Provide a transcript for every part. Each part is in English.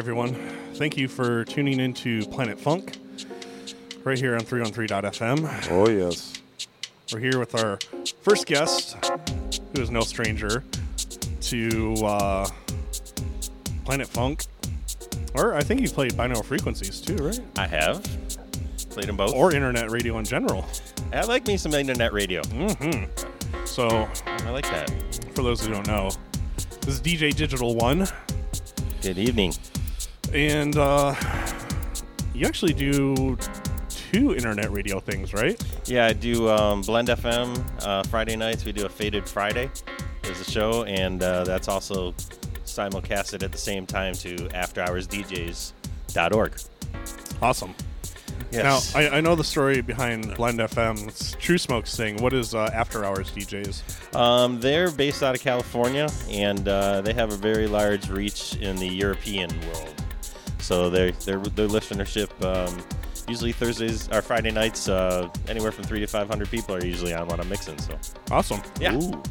everyone, thank you for tuning into Planet Funk right here on 313.fm. Oh yes. We're here with our first guest, who is no stranger to uh, Planet Funk. Or I think you played binaural frequencies too, right? I have played them both. Or internet radio in general. I like me some internet radio. Mm-hmm. So, I like that. for those who don't know, this is DJ Digital One, Good evening. And uh, you actually do two internet radio things, right? Yeah, I do um, Blend FM uh, Friday nights. We do a Faded Friday as a show, and uh, that's also simulcasted at the same time to AfterHoursDJs.org. Awesome. Yes. Now, I, I know the story behind Blend FM. It's True Smoke's thing. What is uh, After Hours DJs? Um, they're based out of California, and uh, they have a very large reach in the European world. So their their their listenership um, usually Thursdays or Friday nights, uh, anywhere from three to five hundred people are usually on what I'm mixing. So Awesome. yeah, Ooh.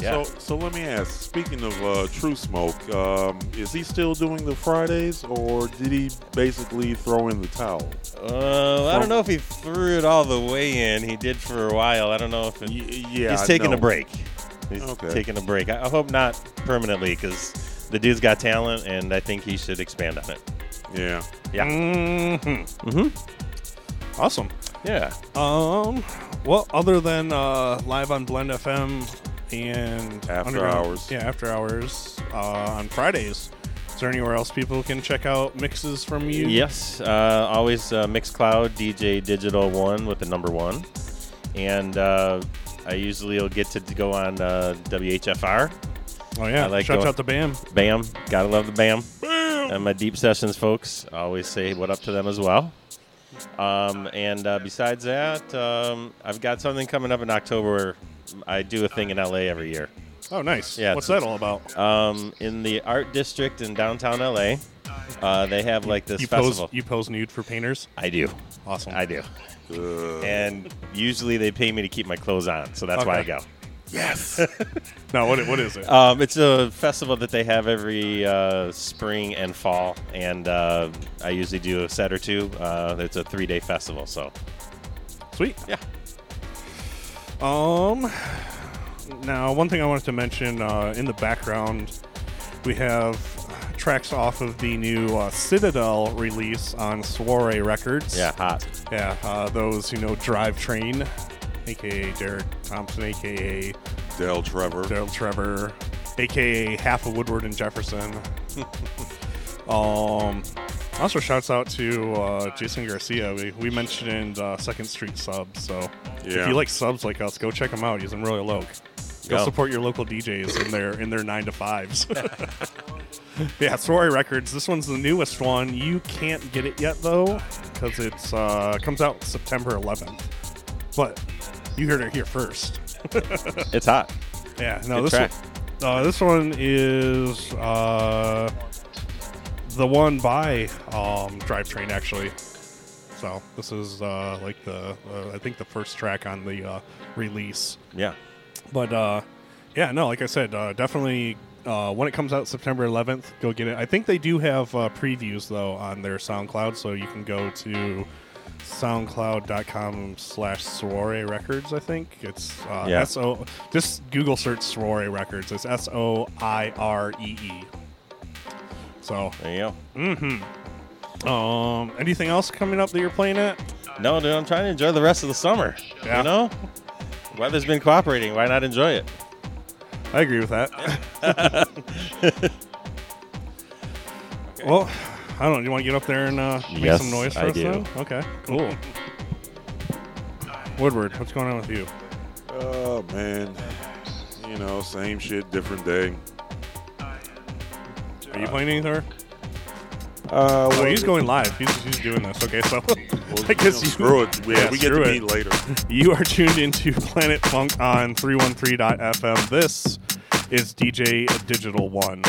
yeah. So, so let me ask. Speaking of uh, True Smoke, um, is he still doing the Fridays, or did he basically throw in the towel? uh, I don't know if he threw it all the way in. He did for a while. I don't know if it, Y- yeah, he's I taking a break. He's Okay. taking a break. I, I hope not permanently because the dude's got talent, and I think he should expand on it. Yeah. Yeah, Mm-hmm. Mhm. Awesome. yeah. Um. Well, other than uh, live on Blend FM and After Hours. yeah, after hours uh, on Fridays. Is there anywhere else people can check out mixes from you? Yes, uh, always uh, Mixcloud DJ Digital One with the number one, and uh, I usually will get to go on uh, WHFR. Oh yeah. I like Shout out to Bam. Bam, gotta love the Bam. And my Deep Sessions folks I always say what up to them as well. Um, and uh, besides that, um, I've got something coming up in October. I do a thing in LA every year. Oh, nice. Yeah, What's that all about? Um, in the art district in downtown LA, uh, they have like this You pose. festival. You pose nude for painters. I do. Awesome. I do. Uh, and usually they pay me to keep my clothes on, so that's why I go. Yes. No, what? What is it? Um, it's a festival that they have every uh, spring and fall, and uh, I usually do a set or two. Uh, it's a three-day festival, so Sweet. yeah. Um. Now, one thing I wanted to mention uh, in the background, we have tracks off of the new uh, Citadel release on Soiree Records. Yeah, hot. Yeah. Uh, those who know Drivetrain, aka Derek Thompson, aka Dale Trevor. Dale Trevor, aka Half of Woodward and Jefferson. um. Also, shouts out to uh, Jason Garcia. We, we mentioned uh, Second Street subs, so if you like subs like us, go check them out. He's in Royal Oak. Go support your local DJs in their in their nine to fives. yeah, Soiree Records. This one's the newest one. You can't get it yet though, because it's uh, comes out September 11th. But you heard it here first. It's hot. Yeah, no, Good this track. one, uh, this one is uh, the one by um, Drivetrain actually. So this is uh, like the uh, I think the first track on the uh, release. Yeah. But uh, yeah, no, like I said, uh, definitely uh, when it comes out September 11th, go get it. I think they do have uh, previews though on their SoundCloud, so you can go to soundcloud.com slash Soiree Records, I think. It's uh, yeah. S-O, just Google search Soiree Records. It's S O I R E E. So. There you go. Mm hmm. Um, anything else coming up that you're playing at? No, dude, I'm trying to enjoy the rest of the summer. Yeah. You know? Weather's been cooperating. Why not enjoy it? I agree with that. okay. Well, I don't. You want to get up there and uh, make yes, some noise for I us? Do. Okay. Cool. Woodward, what's going on with you? Oh man, you know, same shit, different day. Are you playing anything? Uh, oh, well, oh, he's going live. He's, he's doing this. Okay, so well, I guess you screw it. Yeah, yeah we get to it. meet later. You are tuned into Planet Funk on 313.fm. This is DJ Digital One.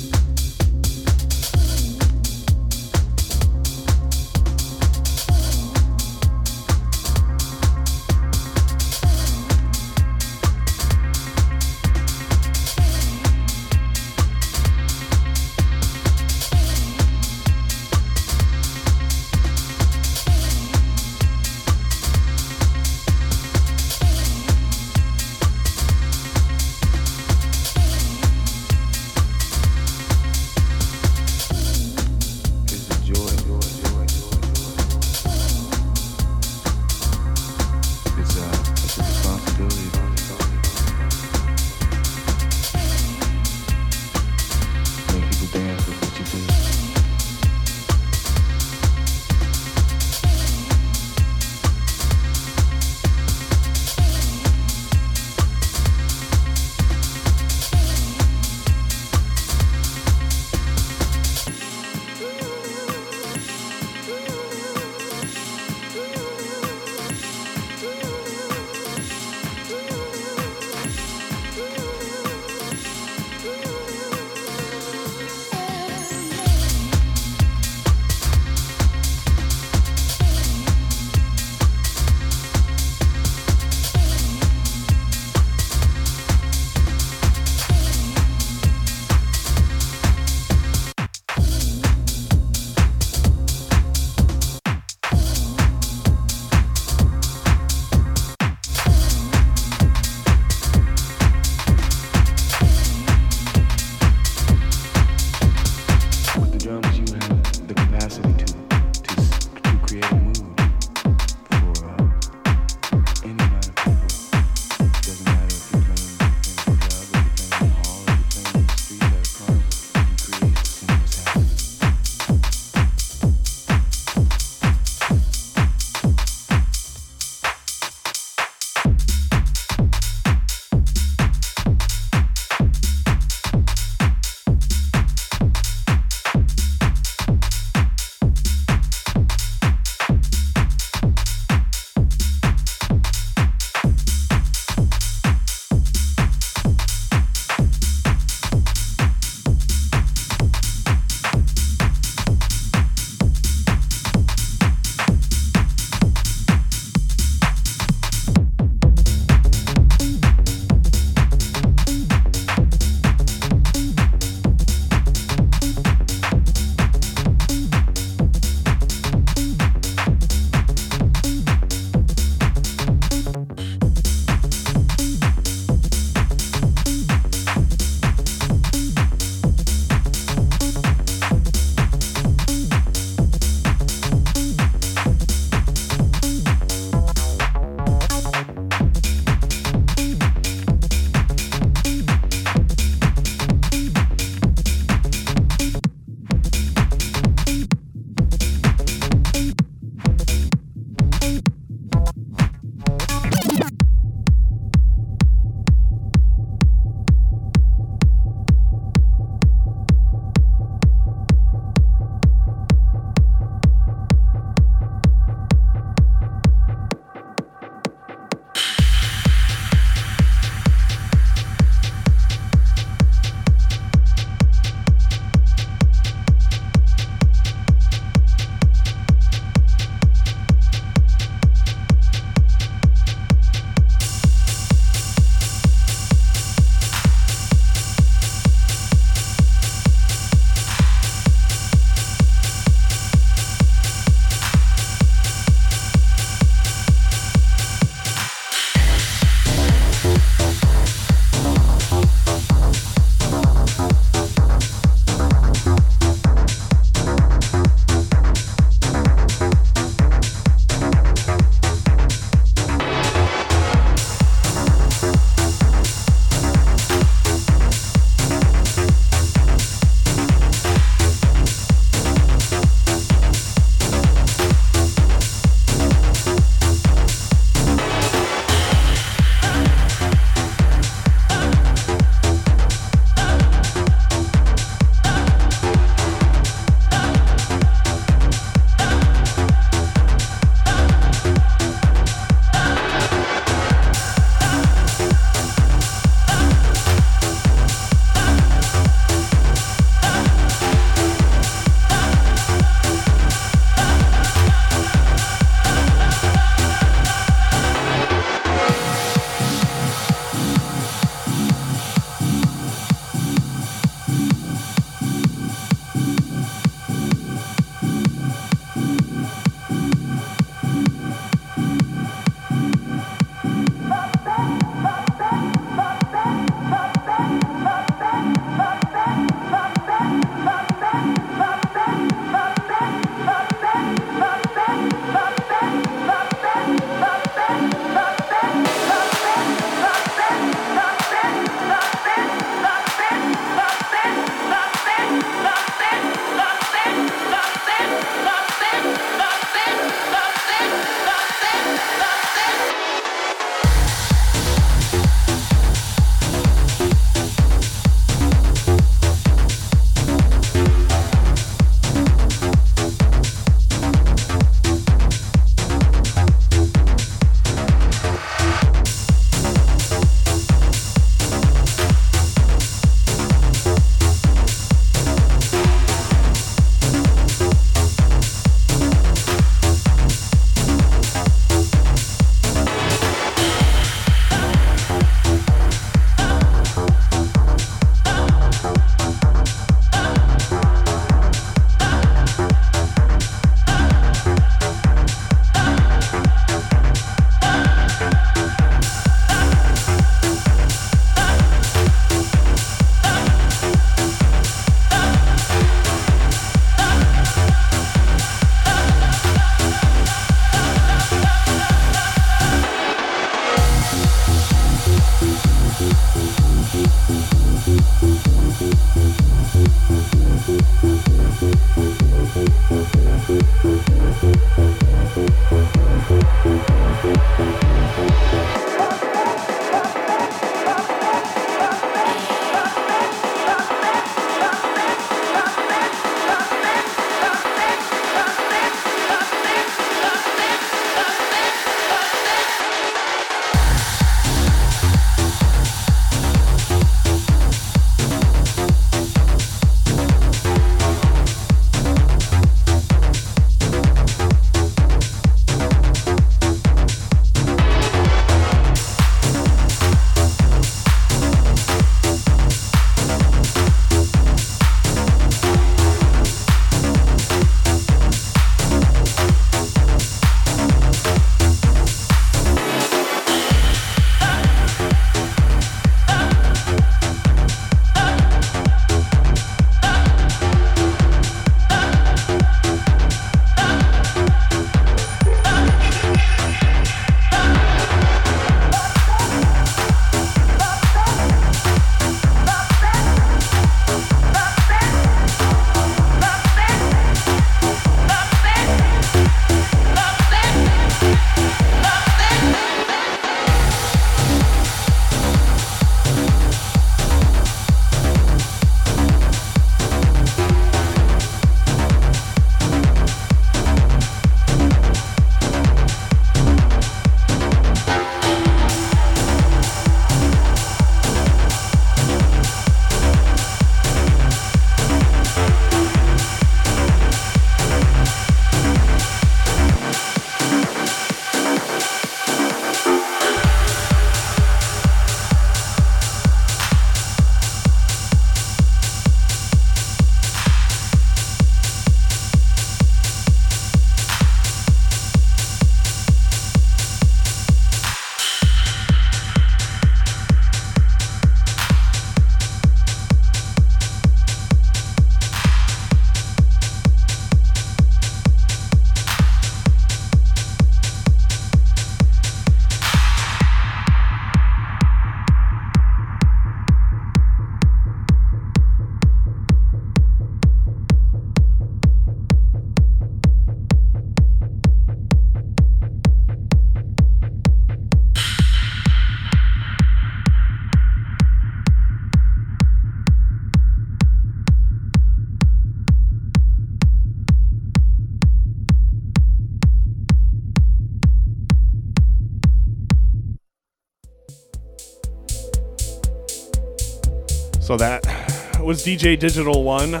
Was DJ Digital One.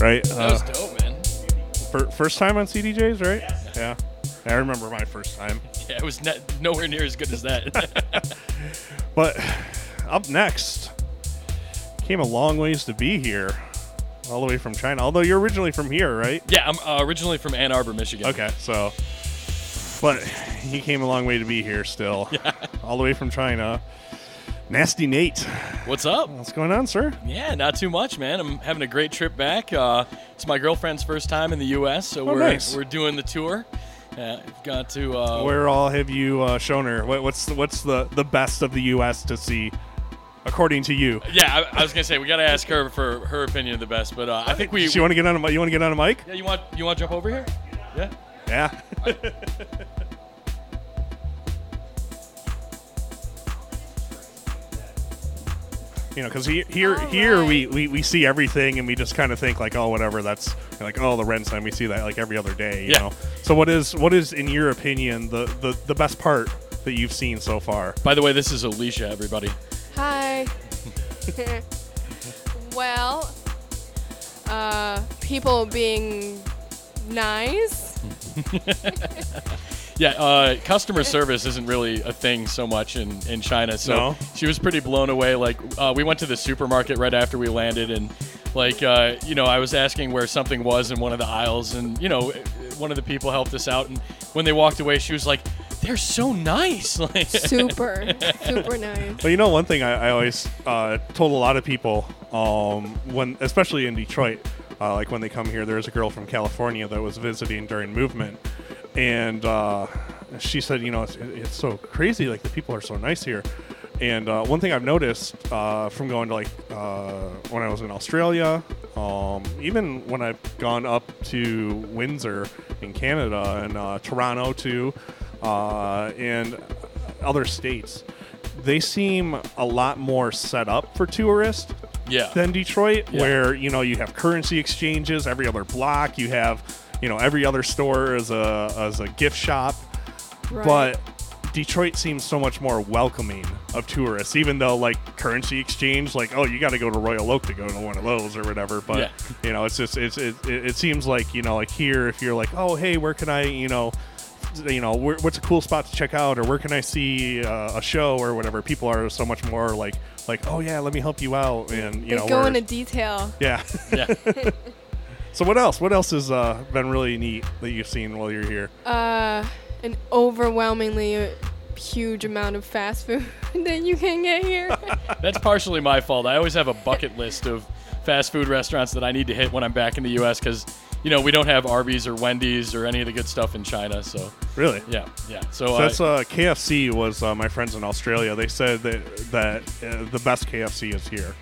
right? That Uh, was dope, man. fir- first time on CDJs, right? Yeah. I remember my first time. Yeah, it was ne- nowhere near as good as that. But up next, came a long ways to be here, all the way from China. Although you're originally from here, right? yeah, I'm uh, originally from Ann Arbor, Michigan. Okay, so, but he came a long way to be here still, all the way from China. Nasty Nate, What's up? what's going on, sir? Yeah, not too much, man. I'm having a great trip back. Uh, it's my girlfriend's first time in the U.S., so Oh, we're nice. we're doing the tour. Uh, got to uh, Where all have you uh, shown her? What, what's the, what's the the best of the U.S. to see, according to you? Yeah, I, I was gonna say we gotta ask her for her opinion of the best, but uh, I think we. you want to get on a you want to get on a mic? yeah, you want you want to jump over here? Yeah. Yeah. you know, because here here, here we, we, we see everything and we just kind of think like, oh, whatever. That's like, oh, the Ren Cen. We see that like every other day. You Yeah. know. So what is what is in your opinion the, the the best part that you've seen so far? By the way, this is Alicia, everybody. Hi. well, uh, people being nice. Yeah, uh, customer service isn't really a thing so much in, in China. So No? she was pretty blown away. Like, uh, we went to the supermarket right after we landed, and like, uh, you know, I was asking where something was in one of the aisles, and you know, one of the people helped us out. And when they walked away, she was like, "They're so nice." Like, Super, super nice. Well, you know, one thing I, I always uh, told a lot of people, um, when especially in Detroit, uh, like when they come here, there was a girl from California that was visiting during movement, and uh, she said, you know, it's, it's so crazy. Like the people are so nice here. And uh, one thing I've noticed uh, from going to like uh, when I was in Australia, um, even when I've gone up to Windsor in Canada and uh, Toronto too, and other states, they seem a lot more set up for tourists yeah, than Detroit, Yeah. where you know you have currency exchanges every other block. You have you know every other store as a as a gift shop, Right. but Detroit seems so much more welcoming of tourists. Even though like currency exchange, like oh you got to go to Royal Oak to go to one of those or whatever. But Yeah. you know it's just it's, it, it it seems like you know like here if you're like oh hey where can I you know you know where, what's a cool spot to check out or where can I see uh, a show or whatever. People are so much more like like oh yeah let me help you out and you they know go into detail. yeah. yeah. So what else? What else has uh, been really neat that you've seen while you're here? Uh, an overwhelmingly huge amount of fast food that you can get here. That's partially my fault. I always have a bucket list of fast food restaurants that I need to hit when I'm back in the U.S. because, you know, we don't have Arby's or Wendy's or any of the good stuff in China. So, Really? yeah, yeah. So, So uh, that's uh, KFC was uh, my friends in Australia. They said that that uh, the best KFC is here.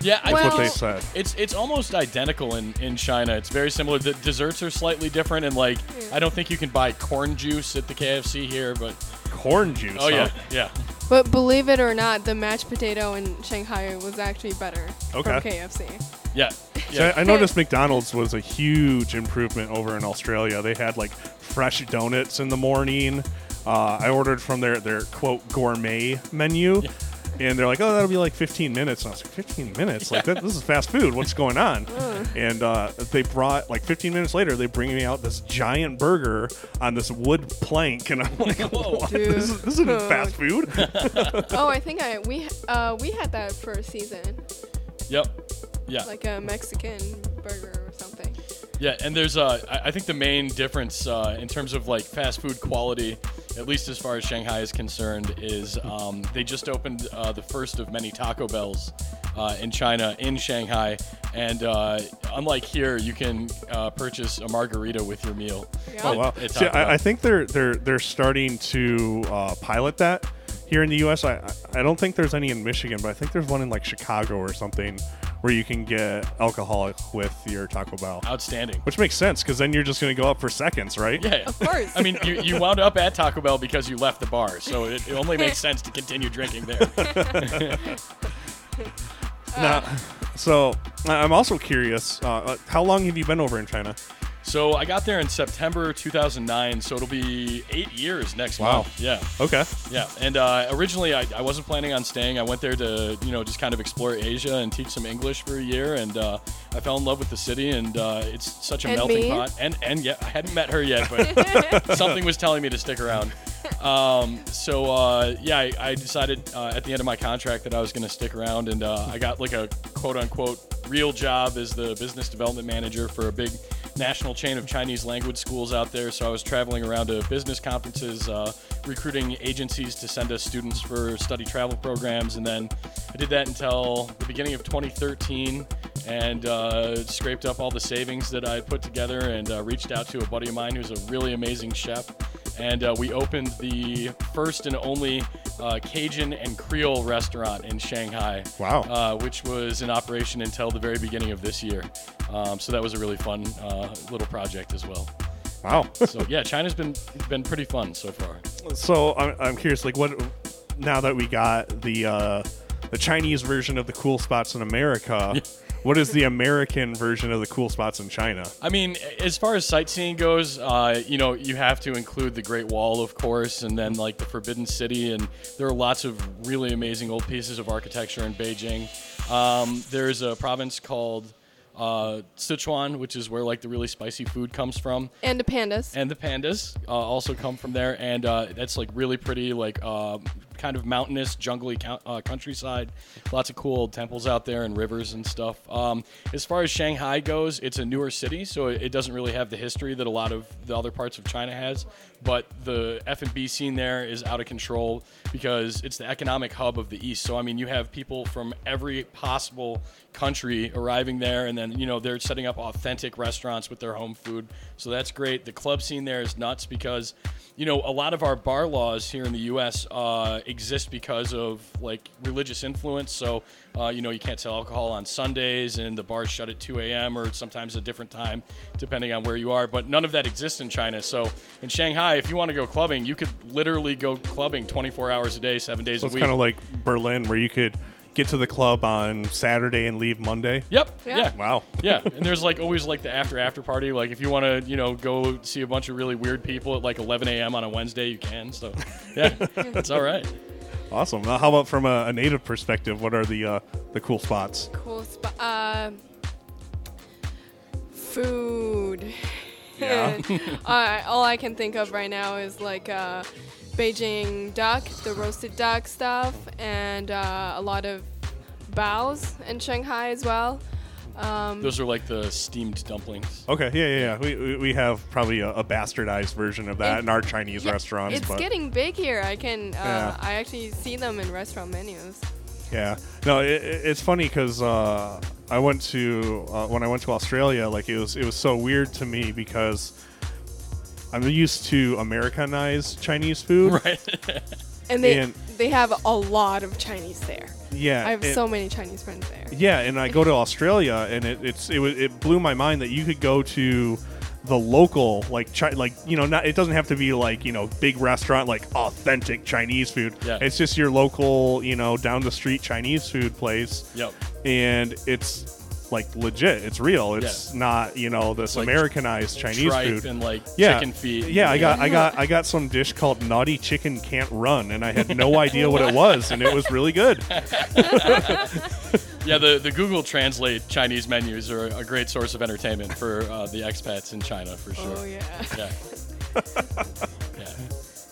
yeah, I Well- think What they said. It's it's almost identical in, in China. It's very similar. The desserts are slightly different, and like I don't think you can buy corn juice at the KFC here, but Corn juice. oh yeah, yeah, but believe it or not, the mashed potato in Shanghai was actually better Okay. from KFC. yeah, So yeah. I, I noticed McDonald's was a huge improvement over in Australia. They had like fresh donuts in the morning. Uh, I ordered from their their quote gourmet menu. And they're like, oh, that'll be like 15 minutes. And I was like, 15 minutes? Like, that, this is fast food. What's going on? And uh, they brought, like, 15 minutes later, they bring me out this giant burger on this wood plank. And I'm like, what? This, is, this isn't Dude. fast food. oh, I think I we uh we had that for a season, yep, yeah. like a Mexican burger or something. Yeah, and there's uh, I I think the main difference uh, in terms of like fast food quality, at least as far as Shanghai is concerned, is um, they just opened uh, the first of many Taco Bells uh, in China in Shanghai, and uh, unlike here, you can uh, purchase a margarita with your meal. Yeah. Oh wow! At- at See, I, I think they're they're they're starting to uh, pilot that here in the U.S. I I don't think there's any in Michigan, but I think there's one in like Chicago or something where you can get alcoholic with your Taco Bell, Outstanding. which makes sense because then you're just going to go up for seconds, right? Yeah, Of course. I mean, you, you wound up at Taco Bell because you left the bar, so it, it only makes sense to continue drinking there. Now, so I- I'm also curious. Uh, uh, how long have you been over in China? So I got there in September 2009, so it'll be eight years next Wow. month. Yeah. Okay. Yeah, and uh, originally I, I wasn't planning on staying. I went there to you know just kind of explore Asia and teach some English for a year, and uh, I fell in love with the city, and uh, it's such a And melting me. pot. And and yeah, I hadn't met her yet, but something was telling me to stick around. Um, so uh, yeah, I, I decided uh, at the end of my contract that I was going to stick around, and uh, I got like a quote unquote real job as the business development manager for a big national chain of Chinese language schools out there. So I was traveling around to business conferences, uh, recruiting agencies to send us students for study travel programs, and then I did that until the beginning of 2013, and uh, scraped up all the savings that I put together, and uh, reached out to a buddy of mine who's a really amazing chef, and uh, we opened the first and only uh, Cajun and Creole restaurant in Shanghai. Wow. Uh, which was in operation until the very beginning of this year. Um, so that was a really fun uh, little project as well. Wow. So yeah, China's been been pretty fun so far. So I'm, I'm curious, like, what now that we got the uh, the Chinese version of the cool spots in America, what is the American version of the cool spots in China? I mean, as far as sightseeing goes, uh, you know, you have to include the Great Wall, of course, and then like the Forbidden City, and there are lots of really amazing old pieces of architecture in Beijing. Um, there's a province called uh, Sichuan, which is where like the really spicy food comes from. And the pandas. and the pandas uh, also come from there and uh, that's like really pretty like uh, kind of mountainous jungly uh, countryside. Lots of cool old temples out there and rivers and stuff. Um, as far as shanghai goes it's a newer city so it, doesn't really have the history that a lot of the other parts of china has. But the f&b scene there is out of control because it's the economic hub of the east. So i mean you have people from every possible country arriving there and then you know they're setting up authentic restaurants with their home food. So that's great. The club scene there is nuts because you know a lot of our bar laws here in the us uh, exist because of like religious influence. So uh, you know you can't sell alcohol on sundays and the bars shut at 2 a.m or sometimes a different time depending on where you are. But none of that exists in china. So in shanghai if you want to go clubbing you could literally go clubbing 24 hours a day seven days So a it's week. kind of like Berlin, where you could get to the club on Saturday and leave Monday. Yep. Yeah. Yeah. Wow. yeah, and there's like always like the after after party. Like if you want to, you know, go see a bunch of really weird people at like 11 a.m. on a Wednesday, you can. So, yeah, it's all right. Awesome. Now, how about from a, a native perspective? What are the uh, the cool spots? Cool spot. Uh, food. Yeah. uh, all I can think of right now is like uh, Beijing duck, the roasted duck stuff, and uh, a lot of baos in Shanghai as well. Um, Those are like the steamed dumplings. Okay, yeah, yeah, yeah. We, we, we have probably a, a bastardized version of that It- in our Chinese yeah, restaurants. It's but getting big here. I can. Uh, Yeah. I actually see them in restaurant menus. Yeah, no, it, it- it's funny because uh, I went to uh, when I went to Australia, like it was it was so weird to me because I'm used to Americanized Chinese food. Right. And they And- they have a lot of Chinese there. Yeah, I have and- so many Chinese friends there. Yeah, and I go to Australia, and it, it's it, wa- it blew my mind that you could go to the local like chi- like you know not it doesn't have to be like you know big restaurant like authentic Chinese food. Yeah. It's just your local you know down the street Chinese food place. Yep. And it's like legit. It's real. It's not you know this like Americanized Chinese tripe food and, like, yeah. chicken feet. Yeah, I got I got I got some dish called Naughty Chicken Can't Run, and I had no idea what it was, and it was really good. Yeah, the, the Google Translate Chinese menus are a great source of entertainment for uh, the expats in China, for sure. Oh yeah. Yeah. yeah,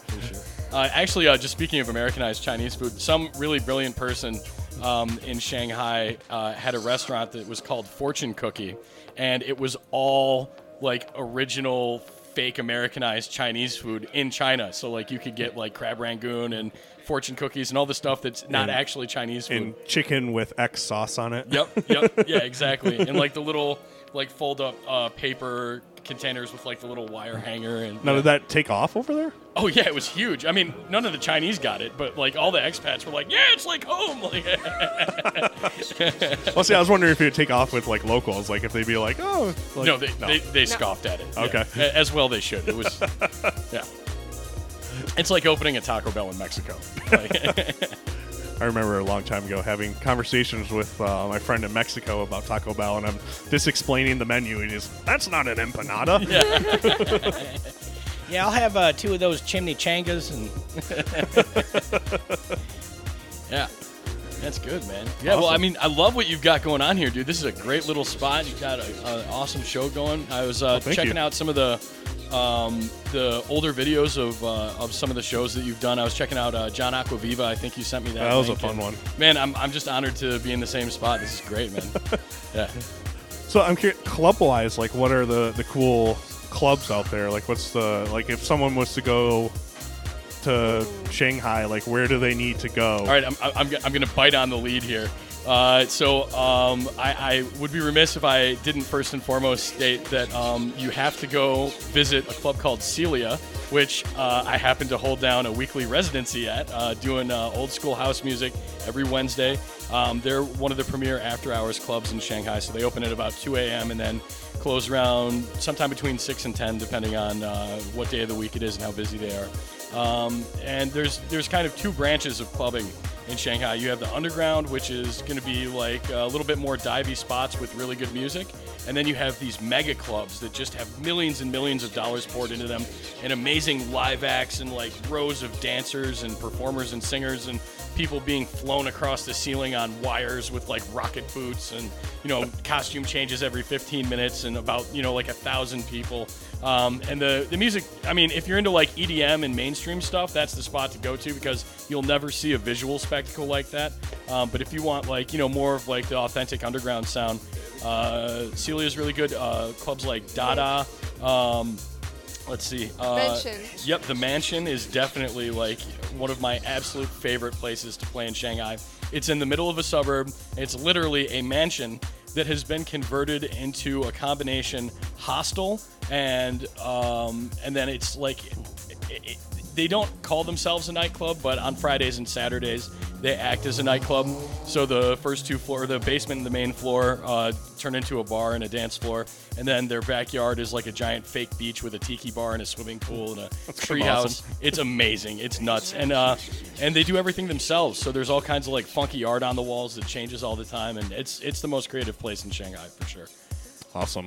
for sure. Uh, actually, uh, just speaking of Americanized Chinese food, some really brilliant person um, in Shanghai uh, had a restaurant that was called Fortune Cookie, and it was all like original fake Americanized Chinese food in China. So like you could get like crab rangoon and fortune cookies and all the stuff that's not And- actually Chinese food. And chicken with X sauce on it. Yep, yep, yeah, exactly. And like the little like fold up uh, paper containers with like the little wire hanger and Now, yeah. did that take off over there? Oh yeah, it was huge. I mean, none of the Chinese got it, but like all the expats were like, "Yeah, it's like home." Like, Well, see, I was wondering if it would take off with like locals, like if they'd be like, "Oh, like, no, they, They, they scoffed at it. Okay. A- as well they should. It was, yeah. It's like opening a Taco Bell in Mexico. Like, I remember a long time ago having conversations with uh, my friend in Mexico about Taco Bell, and I'm just explaining the menu, and he's, "That's not an empanada." Yeah, I'll have uh, two of those chimichangas and Yeah. That's good, man. Yeah, well, I mean, I love what you've got going on here, dude. This is a great little spot. You've got an awesome show going. I was uh, thank checking you. out some of the um, the older videos of uh, of some of the shows that you've done. I was checking out uh, John Acquaviva. I think you sent me that. That was a fun and- one. Man, I'm, I'm just honored to be in the same spot. This is great, man. yeah. So I'm curious, club-wise, like, what are the the cool clubs out there? Like, what's the like if someone was to go to Shanghai, like, where do they need to go? All right, I'm, I'm, I'm to bite on the lead here. Uh, so um, I, I would be remiss if I didn't first and foremost state that um, you have to go visit a club called Celia, which uh, I happen to hold down a weekly residency at, uh, doing uh, old school house music every Wednesday. Um, they're one of the premier after hours clubs in Shanghai, so they open at about 2 a.m. and then close around sometime between 6 and 10, depending on uh, what day of the week it is and how busy they are. Um, and there's there's kind of two branches of clubbing in Shanghai. You have the underground, which is going to be like a little bit more divey spots with really good music, and then you have these mega clubs that just have millions and millions of dollars poured into them, and amazing live acts and like rows of dancers and performers and singers and people being flown across the ceiling on wires with like rocket boots and you know costume changes every 15 minutes and about you know like a thousand people. Um, and the, the music i mean if you're into like edm and mainstream stuff that's the spot to go to because you'll never see a visual spectacle like that. Um, but if you want like you know more of like the authentic underground sound uh, celia is really good uh, clubs like dada um, let's see uh, Mansion. Yep, the mansion is definitely like one of my absolute favorite places to play in Shanghai. It's in the middle of a suburb. It's literally a mansion that has been converted into a combination hostel and um, and then it's like it, it, they don't call themselves a nightclub, but on Fridays and Saturdays they act as a nightclub. So the first two floor, the basement and the main floor, uh, turn into a bar and a dance floor, and then their backyard is like a giant fake beach with a tiki bar and a swimming pool and a treehouse. awesome. It's amazing. It's nuts, and uh, and they do everything themselves. So there's all kinds of like funky art on the walls that changes all the time, and it's it's the most creative place in Shanghai for sure. Awesome.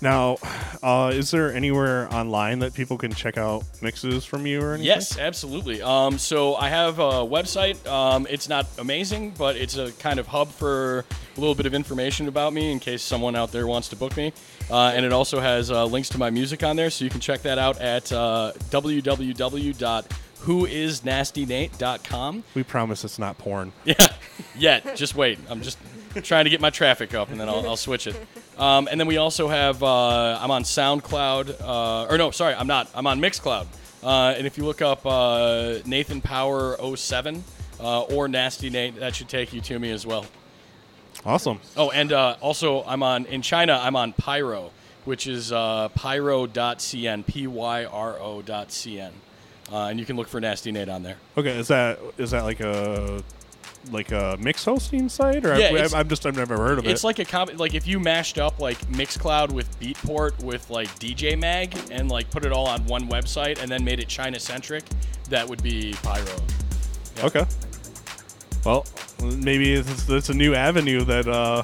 Now, uh, is there anywhere online that people can check out mixes from you or anything? Yes, absolutely. Um, so I have a website. Um, it's not amazing, but it's a kind of hub for a little bit of information about me in case someone out there wants to book me. Uh, and it also has uh, links to my music on there, so you can check that out at uh, www.whoisnastynate.com. We promise it's not porn. Yeah, yet. Just wait. I'm just trying to get my traffic up, and then I'll, I'll switch it. Um, and then we also have uh, I'm on SoundCloud, uh, or no, sorry, I'm not. I'm on Mixcloud. Uh, and if you look up uh, Nathan Power 07 uh, or Nasty Nate, that should take you to me as well. Awesome. Oh, and uh, also I'm on in China. I'm on Pyro, which is uh, pyro.cn, p-y-r-o.cn, uh, and you can look for Nasty Nate on there. Okay, is that is that like a like a mix hosting site or Yeah, I, it's- I'm just I've never heard of It's it. It's like a com- like if you mashed up like Mixcloud with Beatport with like DJ Mag and like put it all on one website and then made it China centric, that would be Pyro. Yeah. Okay. Well, maybe it's, it's a new avenue that. Uh,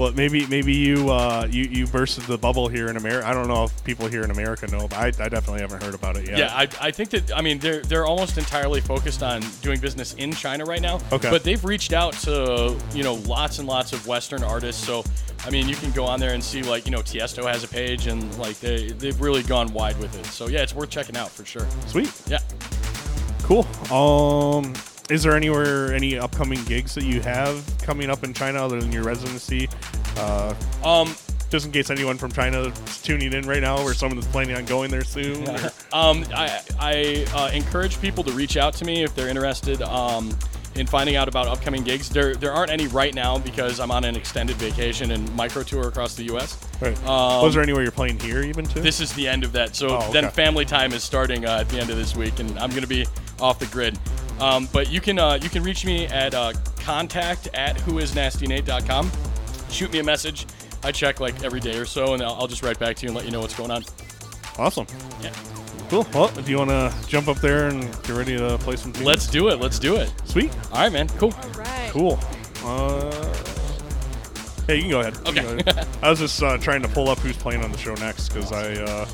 well, maybe maybe you uh, you you bursted the bubble here in America. I don't know if people here in America know, but I, I definitely haven't heard about it yet. Yeah, I, I think that I mean they're they're almost entirely focused on doing business in China right now. Okay. But they've reached out to you know lots and lots of Western artists. So I mean you can go on there and see like you know Tiesto has a page and like they they've really gone wide with it. So yeah, it's worth checking out for sure. Sweet. Yeah. Cool. Um, is there anywhere any upcoming gigs that you have coming up in China other than your residency? Uh, um, just in case anyone from China is tuning in right now, or someone that's planning on going there soon. Um, I, I uh, encourage people to reach out to me if they're interested um, in finding out about upcoming gigs. There, there aren't any right now because I'm on an extended vacation and micro tour across the U.S. Right. Um, Was there anywhere you're playing here even too? This is the end of that. So Oh, then family time is starting uh, at the end of this week, and I'm going to be off the grid. Um, but you can uh, you can reach me at uh, contact at whoisnastynate.com. Shoot me a message. I check like every day or so, and I'll, I'll just write back to you and let you know what's going on. Awesome. Yeah. Cool. Well, do you want to jump up there and get ready to play some? tunes? Let's do it. Let's do it. Sweet. All right, man. Cool. Right. Cool. Uh, hey, you can go ahead. Okay. go ahead. I was just uh, trying to pull up who's playing on the show next because I uh,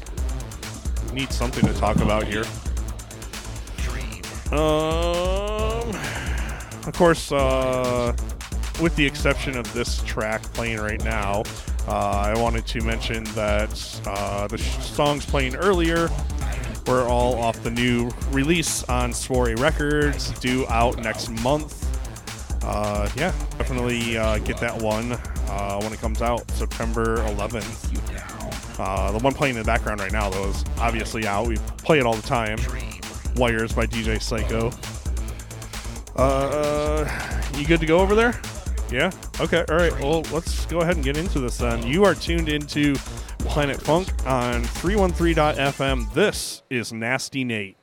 need something to talk about here. Um, of course, uh, with the exception of this track playing right now, uh, I wanted to mention that uh, the sh- songs playing earlier were all off the new release on Soiree Records, due out next month. Uh, yeah, definitely uh, get that one uh, when it comes out September 11th. Uh, the one playing in the background right now, though, is obviously out. We play it all the time. Wires by DJ Psycho. Uh, you good to go over there? Yeah? Okay, all right. Well, let's go ahead and get into this then. You are tuned into Planet Funk on 313.fm. This is Nasty Nate.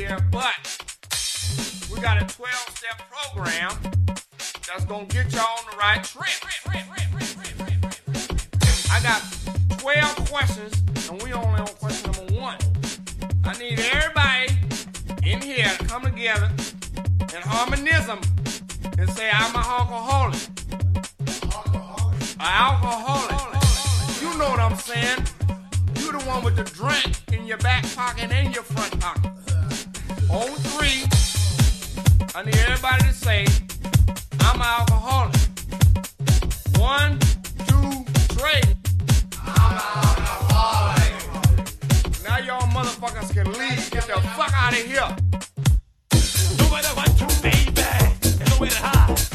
Here, but we got a 12 step program that's gonna get y'all on the right trip. I got 12 questions, and we only on question number one. I need everybody in here to come together in harmonism and say, I'm a alcoholic. A alcoholic. You know what I'm saying. You're the one with the drink in your back pocket and your front pocket. On three, I need everybody to say, I'm an alcoholic. One, two, three. I'm an alcoholic. Now y'all motherfuckers can leave. Get the fuck out of here. No matter what, to baby. No matter.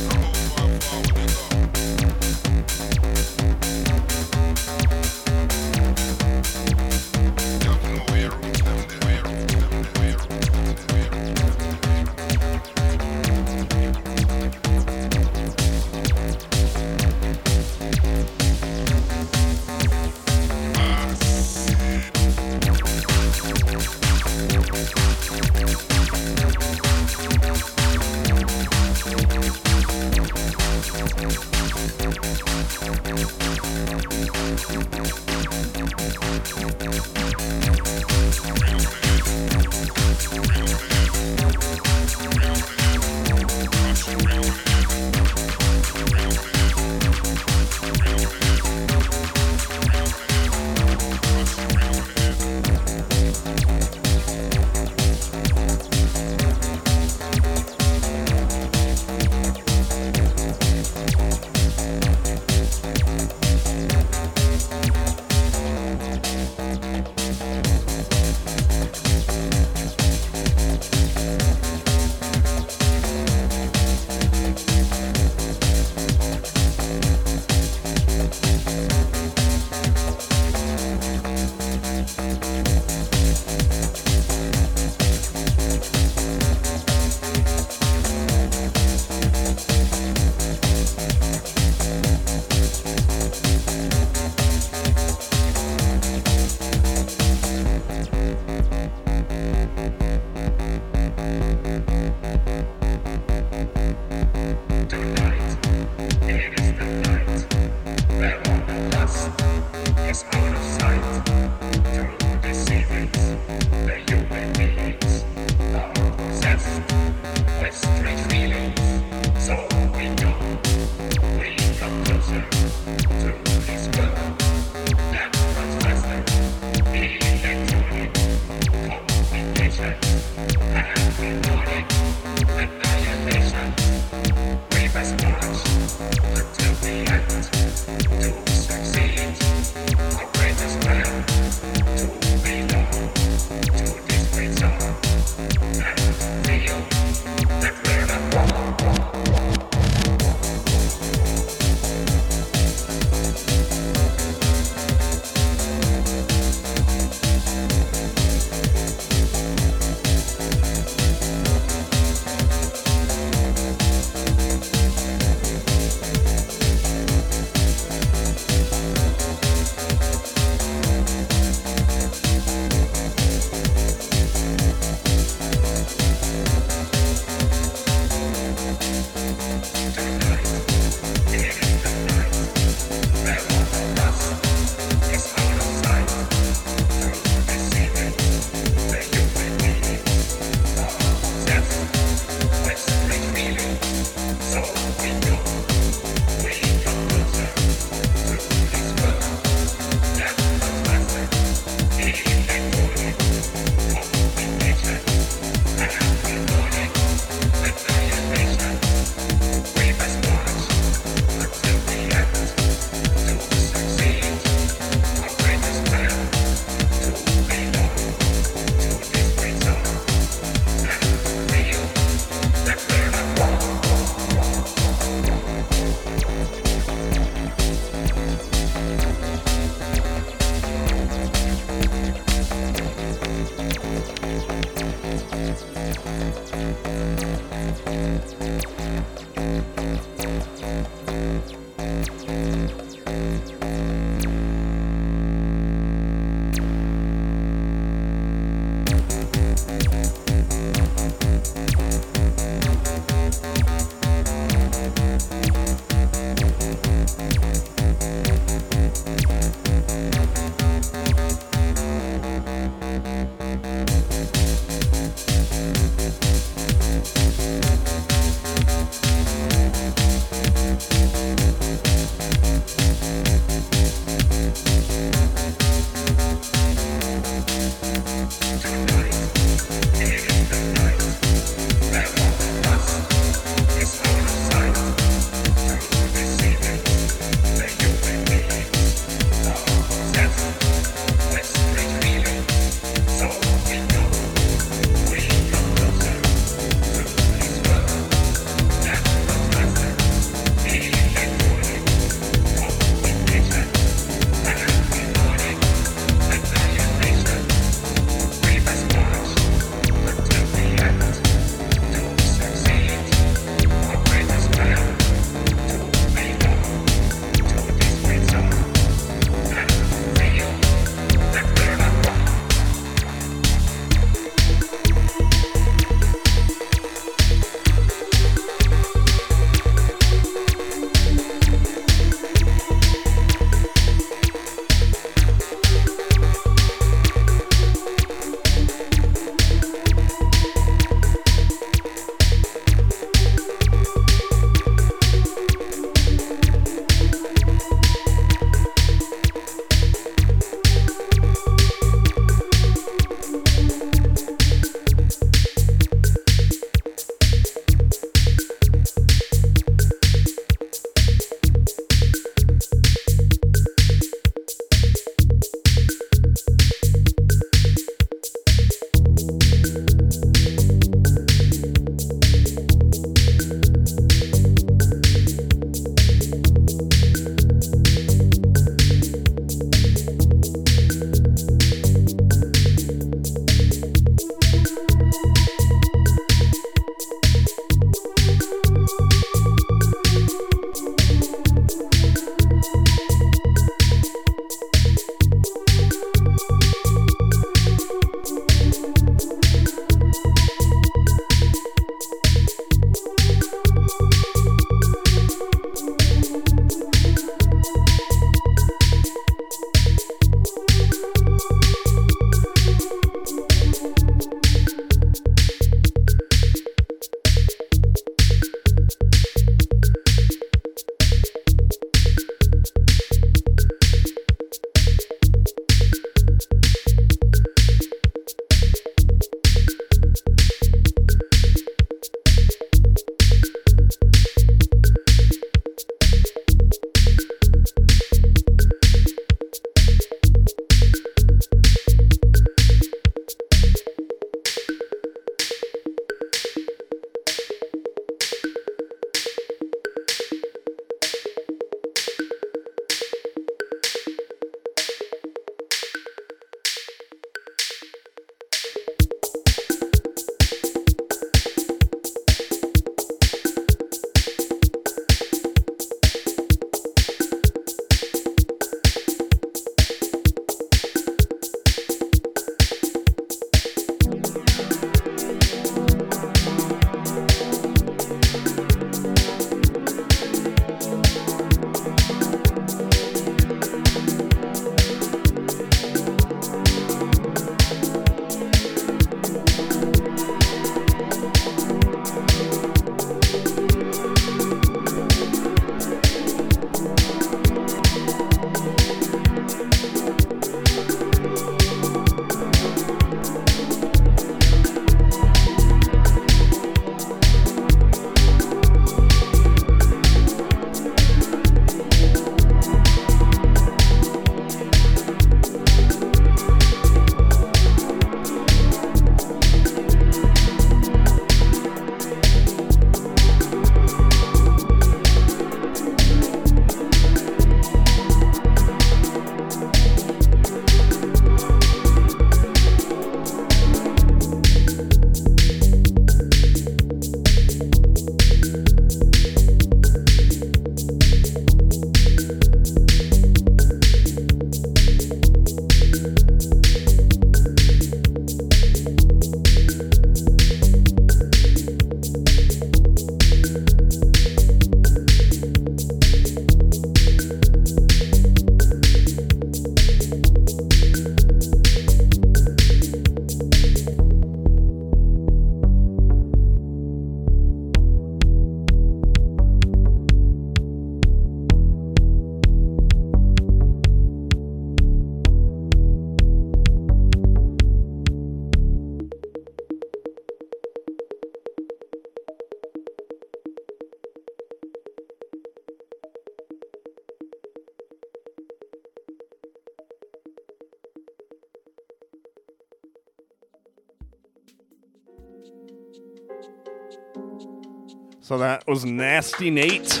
That was Nasty Nate.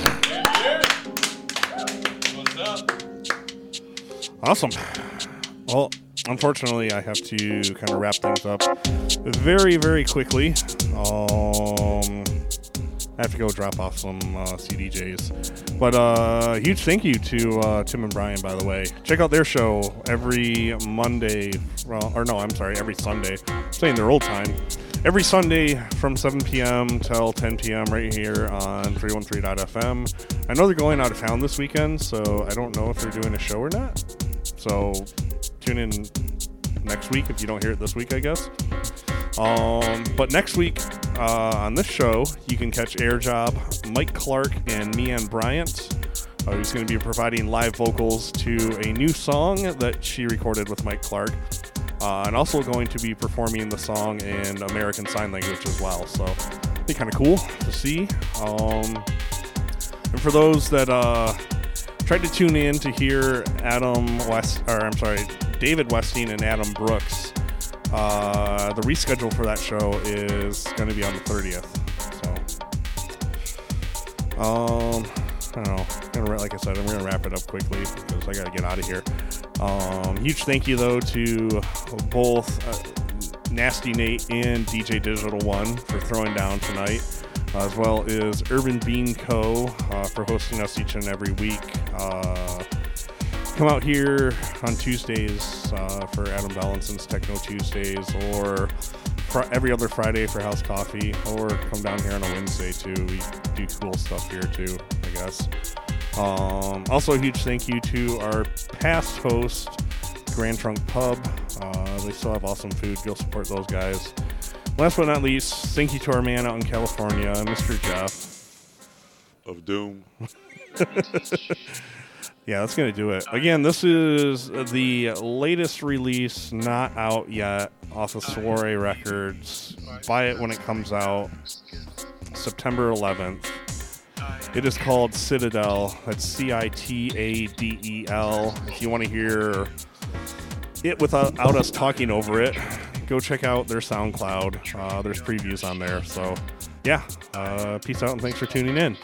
Awesome. Well, unfortunately, I have to kind of wrap things up very, very quickly. Um, I have to go drop off some uh, CDJs. But uh, huge thank you to uh, Tim and Brian, by the way. Check out their show every Monday. Well, or no, I'm sorry, every Sunday. I'm saying their old time. Every Sunday from 7 p.m. till 10 p.m. right here on 313.fm. I know they're going out of town this weekend, so I don't know if they're doing a show or not. So tune in next week if you don't hear it this week, I guess. Um, but next week uh, on this show, you can catch Air Job, Mike Clark, and Meanne Bryant. Uh, who's going to be providing live vocals to a new song that she recorded with Mike Clark, uh, and also going to be performing the song in American Sign Language as well. So, be kind of cool to see. Um, and for those that uh, tried to tune in to hear Adam West, or I'm sorry, David Westing and Adam Brooks. Uh, the reschedule for that show is going to be on the 30th. So, um, I don't know. Like I said, I'm going to wrap it up quickly because I got to get out of here. Um, huge thank you though to both uh, Nasty Nate and DJ Digital One for throwing down tonight as well as Urban Bean Co. Uh, for hosting us each and every week. Uh, come out here on Tuesdays uh, for Adam Ballinson's Techno Tuesdays, or fr- every other Friday for House Coffee, or come down here on a Wednesday too. We do cool stuff here too, I guess. Um, also, a huge thank you to our past host, Grand Trunk Pub. Uh, they still have awesome food. Go support those guys. Last but not least, thank you to our man out in California, Mr. Jeff. Of Doom. yeah, that's going to do it. Again, this is the latest release, not out yet, off of Soiree Records. Buy it when it comes out, September 11th. It is called Citadel. That's C I T A D E L. If you want to hear it without us talking over it, go check out their SoundCloud. Uh, there's previews on there. So, yeah, uh, peace out and thanks for tuning in.